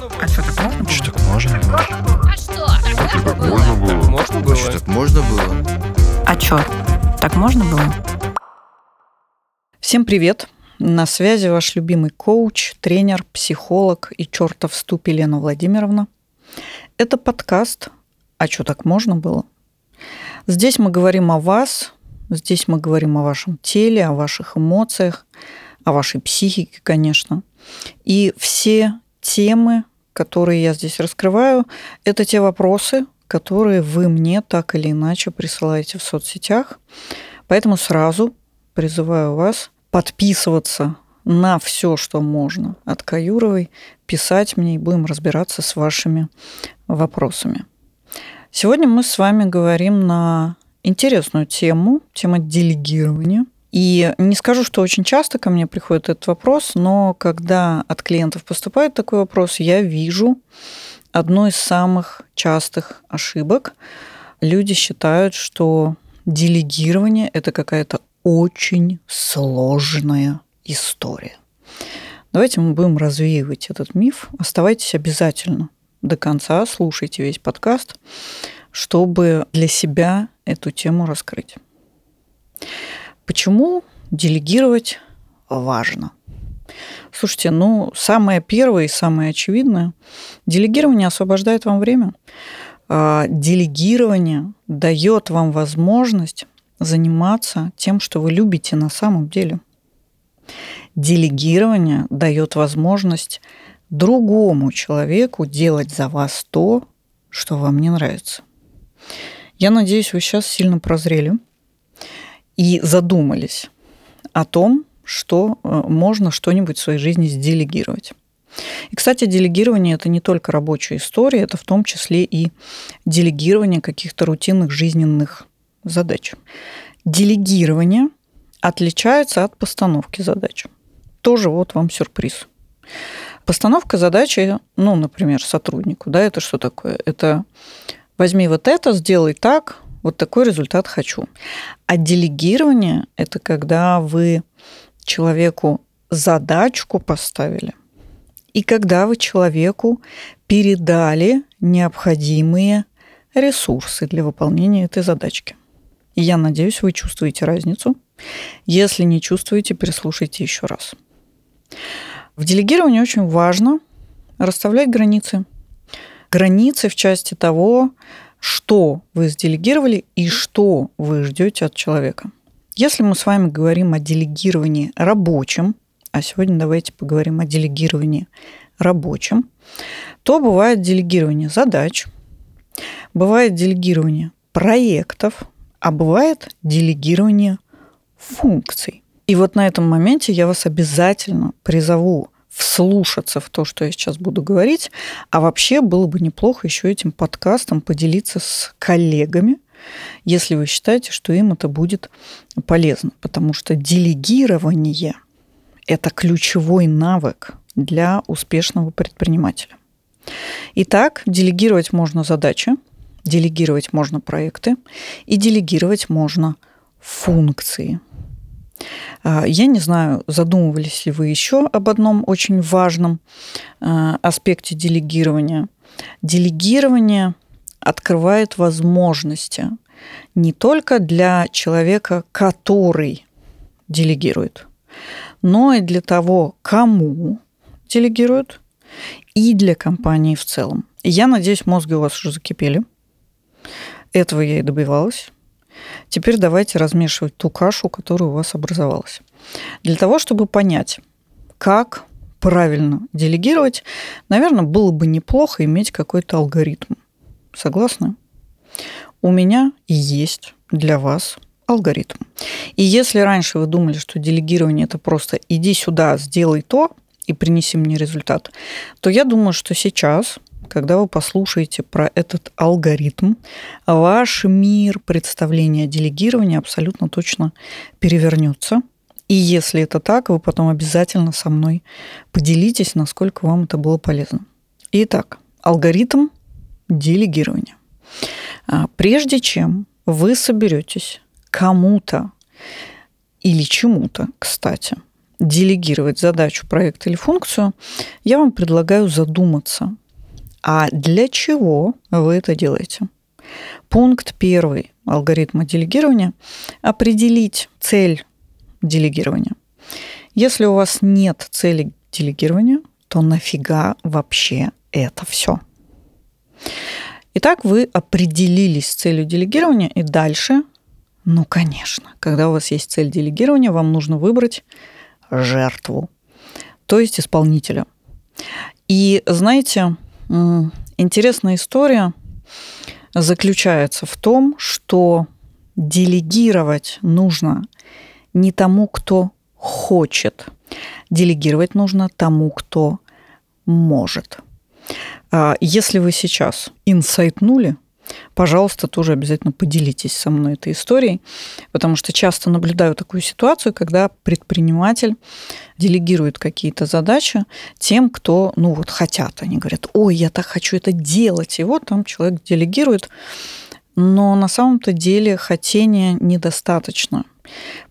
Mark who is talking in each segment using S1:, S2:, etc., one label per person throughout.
S1: А что, так можно было?
S2: Что так можно было?
S3: А что? Так
S4: Так
S3: можно было?
S4: было?
S5: Можно было?
S4: Что, так можно было?
S1: А что, так можно было? Всем привет! На связи ваш любимый коуч, тренер, психолог и чертов ступ Елена Владимировна. Это подкаст «А что, так можно было?». Здесь мы говорим о вас, здесь мы говорим о вашем теле, о ваших эмоциях, о вашей психике, конечно. И все темы, которые я здесь раскрываю, это те вопросы, которые вы мне так или иначе присылаете в соцсетях. Поэтому сразу призываю вас подписываться на все, что можно от Каюровой, писать мне и будем разбираться с вашими вопросами. Сегодня мы с вами говорим на интересную тему, тема делегирования. И не скажу, что очень часто ко мне приходит этот вопрос, но когда от клиентов поступает такой вопрос, я вижу одну из самых частых ошибок. Люди считают, что делегирование – это какая-то очень сложная история. Давайте мы будем развеивать этот миф. Оставайтесь обязательно до конца, слушайте весь подкаст, чтобы для себя эту тему раскрыть. Почему делегировать важно? Слушайте, ну, самое первое и самое очевидное, делегирование освобождает вам время. А делегирование дает вам возможность заниматься тем, что вы любите на самом деле. Делегирование дает возможность другому человеку делать за вас то, что вам не нравится. Я надеюсь, вы сейчас сильно прозрели и задумались о том, что э, можно что-нибудь в своей жизни сделегировать. И, кстати, делегирование – это не только рабочая история, это в том числе и делегирование каких-то рутинных жизненных задач. Делегирование отличается от постановки задач. Тоже вот вам сюрприз. Постановка задачи, ну, например, сотруднику, да, это что такое? Это возьми вот это, сделай так, вот такой результат хочу. А делегирование – это когда вы человеку задачку поставили, и когда вы человеку передали необходимые ресурсы для выполнения этой задачки. И я надеюсь, вы чувствуете разницу. Если не чувствуете, переслушайте еще раз. В делегировании очень важно расставлять границы. Границы в части того, что вы сделегировали и что вы ждете от человека. Если мы с вами говорим о делегировании рабочем, а сегодня давайте поговорим о делегировании рабочем, то бывает делегирование задач, бывает делегирование проектов, а бывает делегирование функций. И вот на этом моменте я вас обязательно призову вслушаться в то, что я сейчас буду говорить. А вообще было бы неплохо еще этим подкастом поделиться с коллегами, если вы считаете, что им это будет полезно. Потому что делегирование – это ключевой навык для успешного предпринимателя. Итак, делегировать можно задачи, делегировать можно проекты и делегировать можно функции – я не знаю, задумывались ли вы еще об одном очень важном а, аспекте делегирования. Делегирование открывает возможности не только для человека, который делегирует, но и для того, кому делегируют, и для компании в целом. я надеюсь, мозги у вас уже закипели. Этого я и добивалась. Теперь давайте размешивать ту кашу, которая у вас образовалась. Для того, чтобы понять, как правильно делегировать, наверное, было бы неплохо иметь какой-то алгоритм. Согласны? У меня есть для вас алгоритм. И если раньше вы думали, что делегирование это просто иди сюда, сделай то и принеси мне результат, то я думаю, что сейчас когда вы послушаете про этот алгоритм, ваш мир представления о делегировании абсолютно точно перевернется. И если это так, вы потом обязательно со мной поделитесь, насколько вам это было полезно. Итак, алгоритм делегирования. А, прежде чем вы соберетесь кому-то или чему-то, кстати, делегировать задачу, проект или функцию, я вам предлагаю задуматься, а для чего вы это делаете? Пункт первый алгоритма делегирования – определить цель делегирования. Если у вас нет цели делегирования, то нафига вообще это все? Итак, вы определились с целью делегирования, и дальше, ну, конечно, когда у вас есть цель делегирования, вам нужно выбрать жертву, то есть исполнителя. И знаете, интересная история заключается в том, что делегировать нужно не тому, кто хочет. Делегировать нужно тому, кто может. А если вы сейчас инсайтнули, пожалуйста, тоже обязательно поделитесь со мной этой историей, потому что часто наблюдаю такую ситуацию, когда предприниматель делегирует какие-то задачи тем, кто, ну вот, хотят. Они говорят, ой, я так хочу это делать. И вот там человек делегирует, но на самом-то деле хотения недостаточно.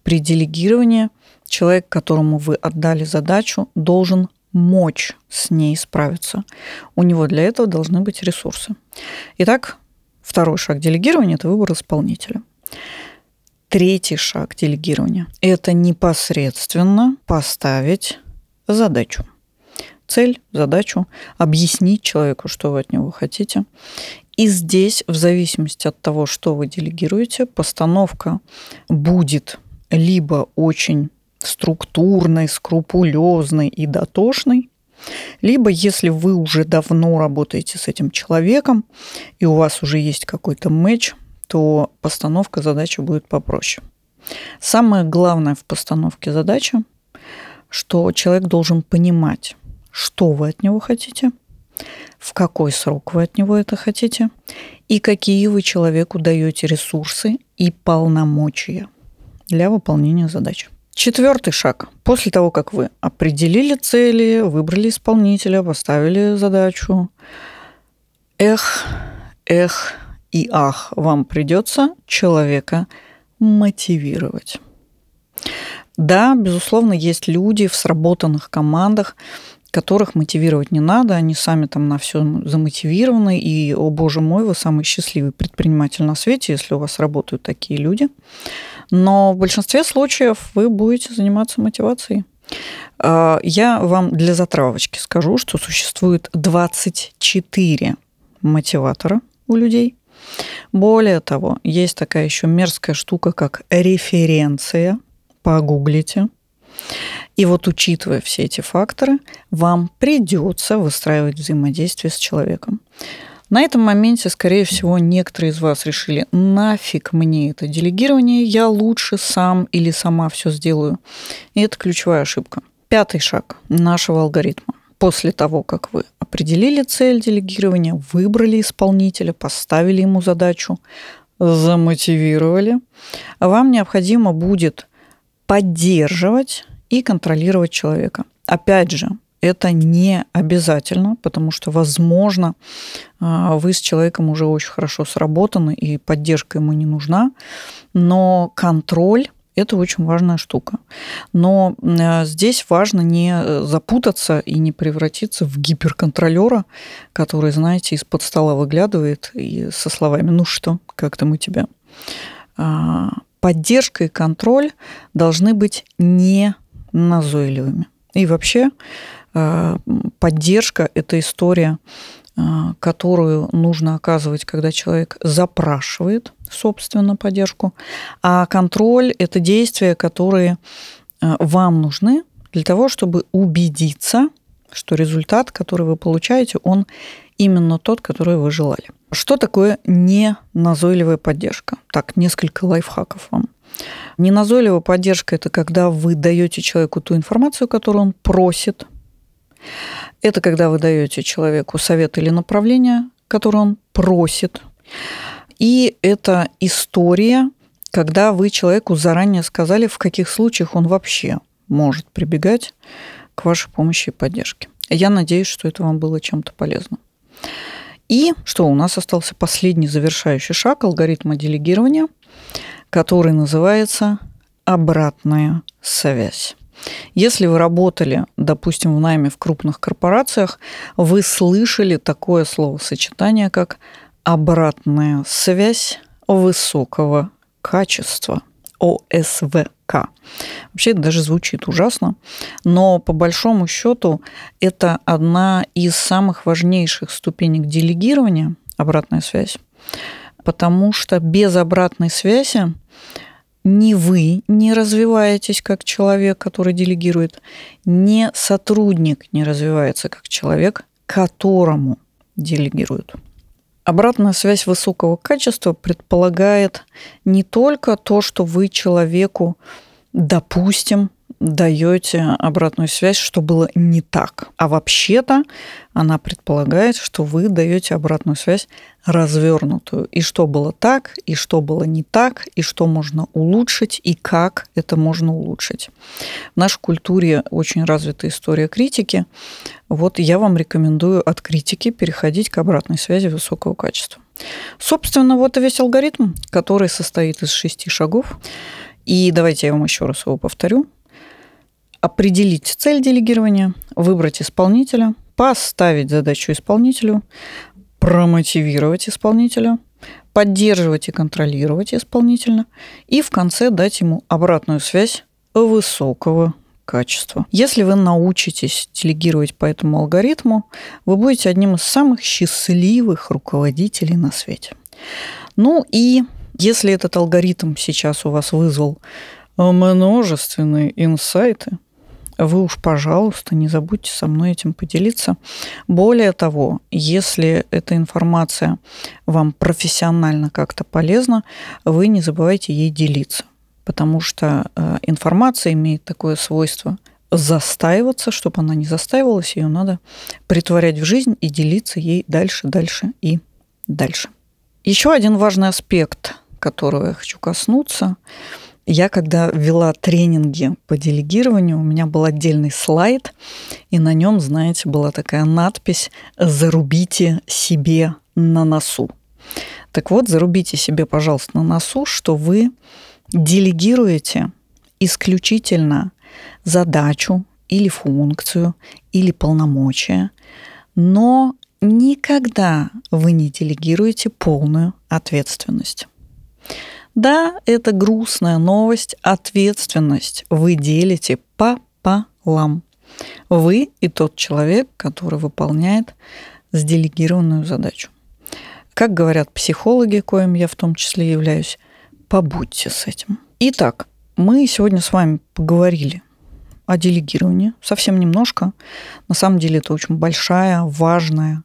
S1: При делегировании человек, которому вы отдали задачу, должен мочь с ней справиться. У него для этого должны быть ресурсы. Итак, второй шаг делегирования – это выбор исполнителя. Третий шаг делегирования – это непосредственно поставить задачу. Цель, задачу, объяснить человеку, что вы от него хотите. И здесь, в зависимости от того, что вы делегируете, постановка будет либо очень структурной, скрупулезной и дотошной, либо если вы уже давно работаете с этим человеком, и у вас уже есть какой-то матч, то постановка задачи будет попроще. Самое главное в постановке задачи, что человек должен понимать, что вы от него хотите, в какой срок вы от него это хотите, и какие вы человеку даете ресурсы и полномочия для выполнения задачи. Четвертый шаг. После того, как вы определили цели, выбрали исполнителя, поставили задачу, эх, эх и ах, вам придется человека мотивировать. Да, безусловно, есть люди в сработанных командах, которых мотивировать не надо, они сами там на все замотивированы, и, о боже мой, вы самый счастливый предприниматель на свете, если у вас работают такие люди. Но в большинстве случаев вы будете заниматься мотивацией. А, я вам для затравочки скажу, что существует 24 мотиватора у людей. Более того, есть такая еще мерзкая штука, как референция. Погуглите. И вот учитывая все эти факторы, вам придется выстраивать взаимодействие с человеком. На этом моменте, скорее всего, некоторые из вас решили, нафиг мне это делегирование, я лучше сам или сама все сделаю. И это ключевая ошибка. Пятый шаг нашего алгоритма. После того, как вы определили цель делегирования, выбрали исполнителя, поставили ему задачу, замотивировали, вам необходимо будет поддерживать и контролировать человека. Опять же, это не обязательно, потому что, возможно, а, вы с человеком уже очень хорошо сработаны, и поддержка ему не нужна, но контроль это очень важная штука. Но а, здесь важно не запутаться и не превратиться в гиперконтролера, который, знаете, из-под стола выглядывает и со словами «ну что, как там у тебя?». А, поддержка и контроль должны быть не назойливыми. И вообще Э, поддержка – это история, э, которую нужно оказывать, когда человек запрашивает, собственно, поддержку. А контроль – это действия, которые э, вам нужны для того, чтобы убедиться, что результат, который вы получаете, он именно тот, который вы желали. Что такое неназойливая поддержка? Так, несколько лайфхаков вам. Неназойливая поддержка – это когда вы даете человеку ту информацию, которую он просит – это когда вы даете человеку совет или направление, которое он просит. И это история, когда вы человеку заранее сказали, в каких случаях он вообще может прибегать к вашей помощи и поддержке. Я надеюсь, что это вам было чем-то полезно. И что, у нас остался последний завершающий шаг алгоритма делегирования, который называется обратная связь. Если вы работали, допустим, в найме в крупных корпорациях, вы слышали такое словосочетание, как обратная связь высокого качества. ОСВК. Вообще это даже звучит ужасно, но по большому счету это одна из самых важнейших ступенек делегирования, обратная связь, потому что без обратной связи ни вы не развиваетесь как человек, который делегирует, ни сотрудник не развивается как человек, которому делегируют. Обратная связь высокого качества предполагает не только то, что вы человеку, допустим, даете обратную связь, что было не так. А вообще-то она предполагает, что вы даете обратную связь развернутую. И что было так, и что было не так, и что можно улучшить, и как это можно улучшить. В нашей культуре очень развита история критики. Вот я вам рекомендую от критики переходить к обратной связи высокого качества. Собственно, вот и весь алгоритм, который состоит из шести шагов. И давайте я вам еще раз его повторю определить цель делегирования, выбрать исполнителя, поставить задачу исполнителю, промотивировать исполнителя, поддерживать и контролировать исполнительно, и в конце дать ему обратную связь высокого качества. Если вы научитесь делегировать по этому алгоритму, вы будете одним из самых счастливых руководителей на свете. Ну и если этот алгоритм сейчас у вас вызвал множественные инсайты, вы уж, пожалуйста, не забудьте со мной этим поделиться. Более того, если эта информация вам профессионально как-то полезна, вы не забывайте ей делиться, потому что э, информация имеет такое свойство застаиваться, чтобы она не застаивалась, ее надо притворять в жизнь и делиться ей дальше, дальше и дальше. Еще один важный аспект, которого я хочу коснуться – я когда вела тренинги по делегированию, у меня был отдельный слайд, и на нем, знаете, была такая надпись «Зарубите себе на носу». Так вот, зарубите себе, пожалуйста, на носу, что вы делегируете исключительно задачу или функцию или полномочия, но никогда вы не делегируете полную ответственность. Да, это грустная новость, ответственность вы делите пополам. Вы и тот человек, который выполняет сделегированную задачу. Как говорят психологи, коим я в том числе являюсь, побудьте с этим. Итак, мы сегодня с вами поговорили о делегировании совсем немножко. На самом деле это очень большая, важная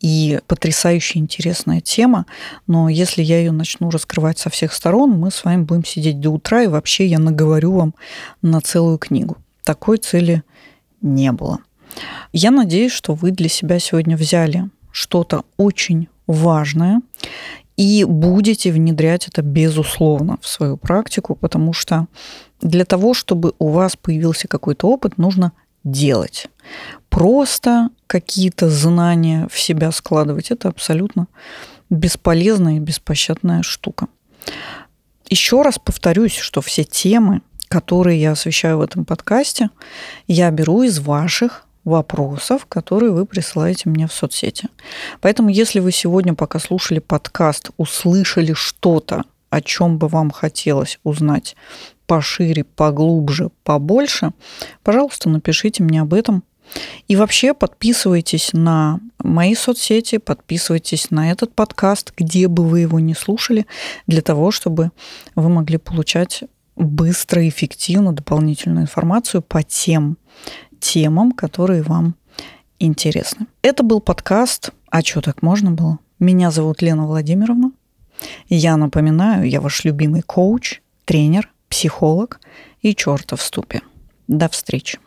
S1: и потрясающе интересная тема, но если я ее начну раскрывать со всех сторон, мы с вами будем сидеть до утра, и вообще я наговорю вам на целую книгу. Такой цели не было. Я надеюсь, что вы для себя сегодня взяли что-то очень важное и будете внедрять это безусловно в свою практику, потому что для того, чтобы у вас появился какой-то опыт, нужно делать. Просто какие-то знания в себя складывать – это абсолютно бесполезная и беспощадная штука. Еще раз повторюсь, что все темы, которые я освещаю в этом подкасте, я беру из ваших вопросов, которые вы присылаете мне в соцсети. Поэтому, если вы сегодня, пока слушали подкаст, услышали что-то, о чем бы вам хотелось узнать пошире, поглубже, побольше, пожалуйста, напишите мне об этом. И вообще подписывайтесь на мои соцсети, подписывайтесь на этот подкаст, где бы вы его не слушали, для того, чтобы вы могли получать быстро и эффективно дополнительную информацию по тем темам, которые вам интересны. Это был подкаст «А что так можно было?». Меня зовут Лена Владимировна. Я напоминаю, я ваш любимый коуч, тренер – психолог и черта в ступе. До встречи.